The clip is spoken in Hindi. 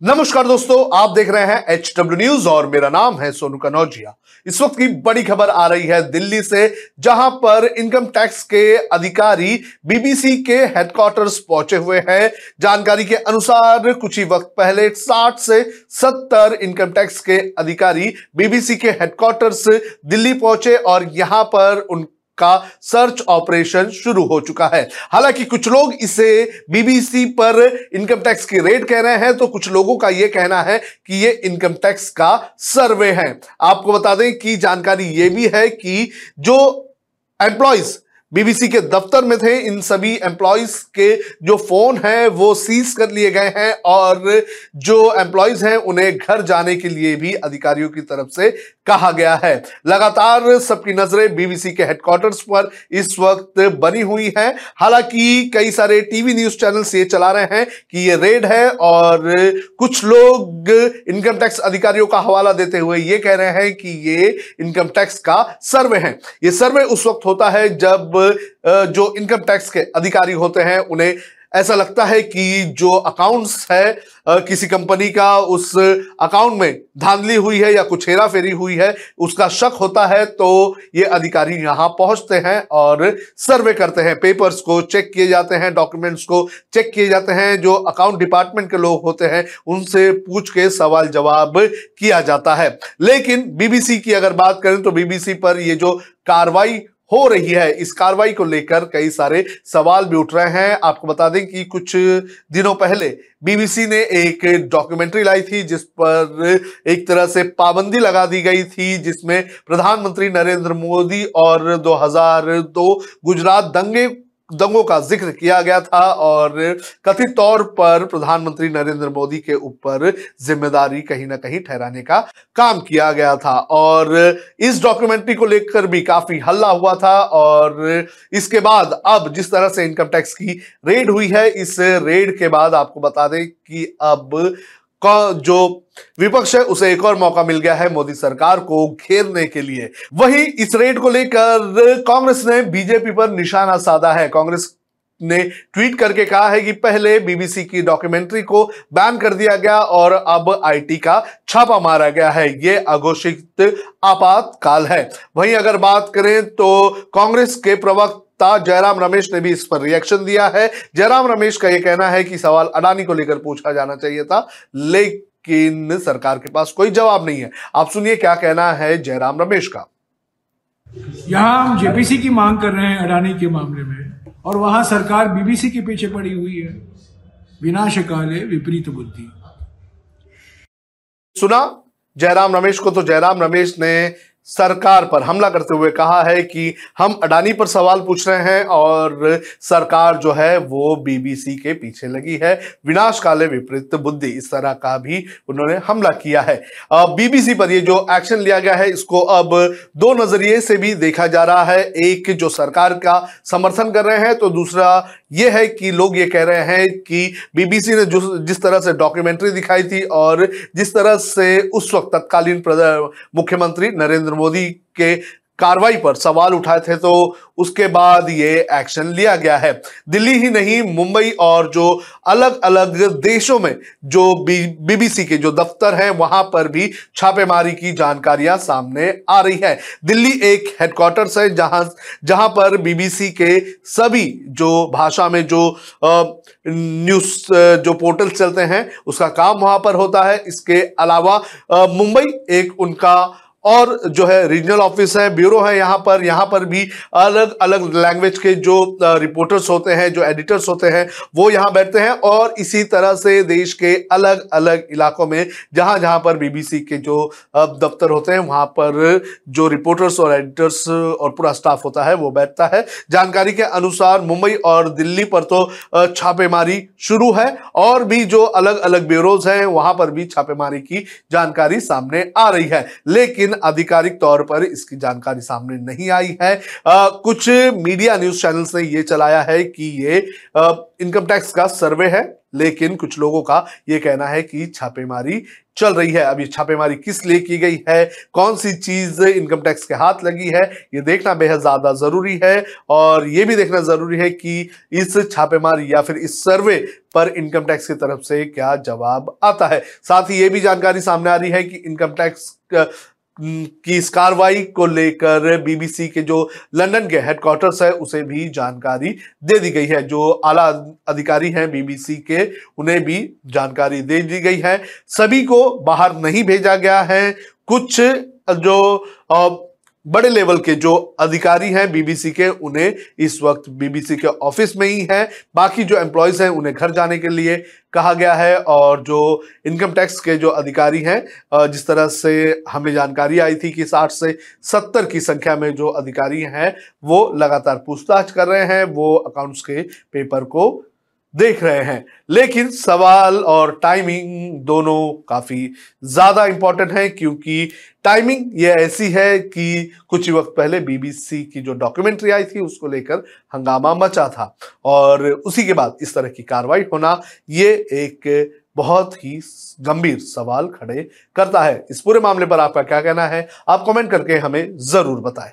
नमस्कार दोस्तों, आप देख रहे हैं एच डब्ल्यू न्यूज़ और मेरा नाम है सोनू कनौजिया। इस वक्त की बड़ी खबर आ रही है दिल्ली से, जहाँ पर इनकम टैक्स के अधिकारी बीबीसी के हेडक्वार्टर्स पहुँचे हुए हैं। जानकारी के अनुसार, कुछ ही वक्त पहले 60 से 70 इनकम टैक्स के अधिकारी बीबीसी के हेडक्वार्टर्स दिल्ली पहुँचे और यहाँ पर उन का सर्च ऑपरेशन शुरू हो चुका है। हालाँकि कुछ लोग इसे बीबीसी पर इनकम टैक्स की रेट कह रहे हैं तो कुछ लोगों का यह कहना है कि यह इनकम टैक्स का सर्वे है। आपको बता दें कि जानकारी यह भी है कि जो एम्प्लॉयज़ बीबीसी के दफ्तर में थे। इन सभी एम्प्लॉयज़ के जो फ़ोन हैं, वो सीज कर लिए गए हैं और जो एम्प्लॉयज़ हैं, उन्हें घर जाने के लिए भी अधिकारियों की तरफ़ से कहा गया है। लगातार सबकी नज़रें बीबीसी के हेडक्वार्टर्स पर इस वक्त बनी हुई हैं। हालाँकि कई सारे टीवी न्यूज़ चैनल्स ये चला रहे हैं कि ये रेड है और कुछ लोग इनकम टैक्स अधिकारियों का हवाला देते हुए ये कह रहे हैं कि ये इनकम टैक्स का सर्वे है। ये सर्वे उस वक्त होता है जब जो इनकम टैक्स के अधिकारी होते हैं, उन्हें ऐसा लगता है कि जो अकाउंट्स है किसी कंपनी का उस अकाउंट में धांधली हुई है या कुछ हेरा फेरी हुई है, उसका शक होता है तो ये अधिकारी यहाँ पहुँचते हैं और सर्वे करते हैं। पेपर्स को चेक किए जाते हैं डॉक्यूमेंट्स को चेक किए जाते हैं। जो अकाउंट डिपार्टमेंट के लोग होते हैं, उनसे पूछ के सवाल जवाब किया जाता है। लेकिन बीबीसी की अगर बात करें तो बीबीसी पर ये जो कार्रवाई हो रही है। इस कार्रवाई को लेकर कई सारे सवाल भी उठ रहे हैं। आपको बता दें कि कुछ दिनों पहले बीबीसी ने एक डॉक्यूमेंट्री लाई थी, जिस पर एक तरह से पाबंदी लगा दी गई थी, जिसमें प्रधानमंत्री नरेंद्र मोदी और 2002 गुजरात दंगे दंगों का ज़िक्र किया गया था और कथित तौर पर प्रधानमंत्री नरेंद्र मोदी के ऊपर ज़िम्मेदारी कहीं ना कहीं ठहराने का काम किया गया था। और इस डॉक्यूमेंट्री को लेकर भी काफ़ी हल्ला हुआ था और इसके बाद अब जिस तरह से इनकम टैक्स की रेड हुई है, इस रेड के बाद आपको बता दें कि अब जो विपक्ष है, उसे एक और मौका मिल गया है मोदी सरकार को घेरने के लिए। वहीं इस रेड को लेकर कांग्रेस ने बीजेपी पर निशाना साधा है। कांग्रेस ने ट्वीट करके कहा है कि पहले बीबीसी की डॉक्यूमेंट्री को बैन कर दिया गया और अब आईटी का छापा मारा गया है। यह अघोषित आपातकाल है। वहीं अगर बात करें तो कांग्रेस के प्रवक्ता जयराम रमेश ने भी इस पर रिएक्शन दिया है। जयराम रमेश का यह कहना है कि सवाल अडानी को लेकर पूछा जाना चाहिए था लेकिन सरकार के पास कोई जवाब नहीं है। आप सुनिए क्या कहना है जयराम रमेश का। यहाँ हम जेपीसी की मांग कर रहे हैं अडानी के मामले में और वहाँ सरकार बीबीसी के पीछे पड़ी हुई है। विनाशकाले विपरीत बुद्धि। सुना? जयराम रमेश को तो जयराम रमेश ने सरकार पर हमला करते हुए कहा है कि हम अडानी पर सवाल पूछ रहे हैं और सरकार जो है वो बीबीसी के पीछे लगी है। विनाश काले विपरीत बुद्धि, इस तरह का भी उन्होंने हमला किया है। बीबीसी पर ये जो एक्शन लिया गया है, इसको अब दो नज़रिए से भी देखा जा रहा है। एक, जो सरकार का समर्थन कर रहे हैं तो दूसरा ये है कि लोग ये कह रहे हैं कि बीबीसी ने जिस तरह से डॉक्यूमेंट्री दिखाई थी और जिस तरह से उस वक्त तत्कालीन मुख्यमंत्री नरेंद्र मोदी के कार्रवाई पर सवाल उठाए थे तो उसके बाद ये एक्शन लिया गया है। दिल्ली ही नहीं, मुंबई और जो अलग अलग देशों में जो बीबीसी के जो दफ्तर हैं, वहाँ पर भी छापेमारी की जानकारियाँ सामने आ रही है। दिल्ली एक हेडक्वार्टर्स है, जहाँ जहाँ पर बीबीसी के सभी जो भाषा में जो न्यूज़ जो पोर्टल चलते हैं, उसका काम वहाँ पर होता है। इसके अलावा मुंबई एक उनका और जो है रीजनल ऑफ़िस है ब्यूरो है यहाँ पर। यहाँ पर भी अलग अलग लैंग्वेज के जो रिपोर्टर्स होते हैं, जो एडिटर्स होते हैं, वो यहाँ बैठते हैं और इसी तरह से देश के अलग अलग इलाकों में, जहाँ जहाँ पर बीबीसी के जो दफ्तर होते हैं, वहाँ पर जो रिपोर्टर्स और एडिटर्स और पूरा स्टाफ होता है, वो बैठता है। जानकारी के अनुसार मुंबई और दिल्ली पर तो छापेमारी शुरू है और भी जो अलग अलग ब्यूरोज हैं, वहाँ पर भी छापेमारी की जानकारी सामने आ रही है। लेकिन लेकिन आधिकारिक तौर पर इसकी जानकारी सामने नहीं आई है। आ, कुछ मीडिया न्यूज़ चैनल्स ने यह चलाया है कि ये इनकम टैक्स का सर्वे है लेकिन कुछ लोगों का यह कहना है कि छापेमारी चल रही है। ये छापेमारी किस लिए की गई है? कौन सी चीज़ इनकम टैक्स के हाथ लगी है? ये देखना बेहद ज़्यादा ज़रूरी है और ये भी देखना ज़रूरी है कि इस छापेमारी या फिर इस सर्वे पर इनकम टैक्स की तरफ़ से क्या जवाब आता है। साथ ही ये भी जानकारी सामने आ रही है कि इनकम टैक्स की इस कार्रवाई को लेकर बीबीसी के जो लंदन के हेडक्वार्टर्स है, उसे भी जानकारी दे दी गई है। जो आला अधिकारी हैं बीबीसी के, उन्हें भी जानकारी दे दी गई है। सभी को बाहर नहीं भेजा गया है। कुछ जो बड़े लेवल के जो अधिकारी हैं बीबीसी के, उन्हें इस वक्त बीबीसी के ऑफ़िस में ही हैं। बाकी जो एम्प्लॉयज़ हैं, उन्हें घर जाने के लिए कहा गया है और जो इनकम टैक्स के जो अधिकारी हैं जिस तरह से हमें जानकारी आई थी कि 60 से 70 की संख्या में जो अधिकारी हैं, वो लगातार पूछताछ कर रहे हैं, वो अकाउंट्स के पेपर को देख रहे हैं। लेकिन सवाल और टाइमिंग दोनों काफ़ी ज़्यादा इंपॉर्टेंट है क्योंकि टाइमिंग ये ऐसी है कि कुछ ही वक्त पहले बीबीसी की जो डॉक्यूमेंट्री आई थी, उसको लेकर हंगामा मचा था। और उसी के बाद इस तरह की कार्रवाई होना, ये एक बहुत ही गंभीर सवाल खड़े करता है। इस पूरे मामले पर आपका क्या कहना है? आप कमेंट करके हमें ज़रूर बताएँ।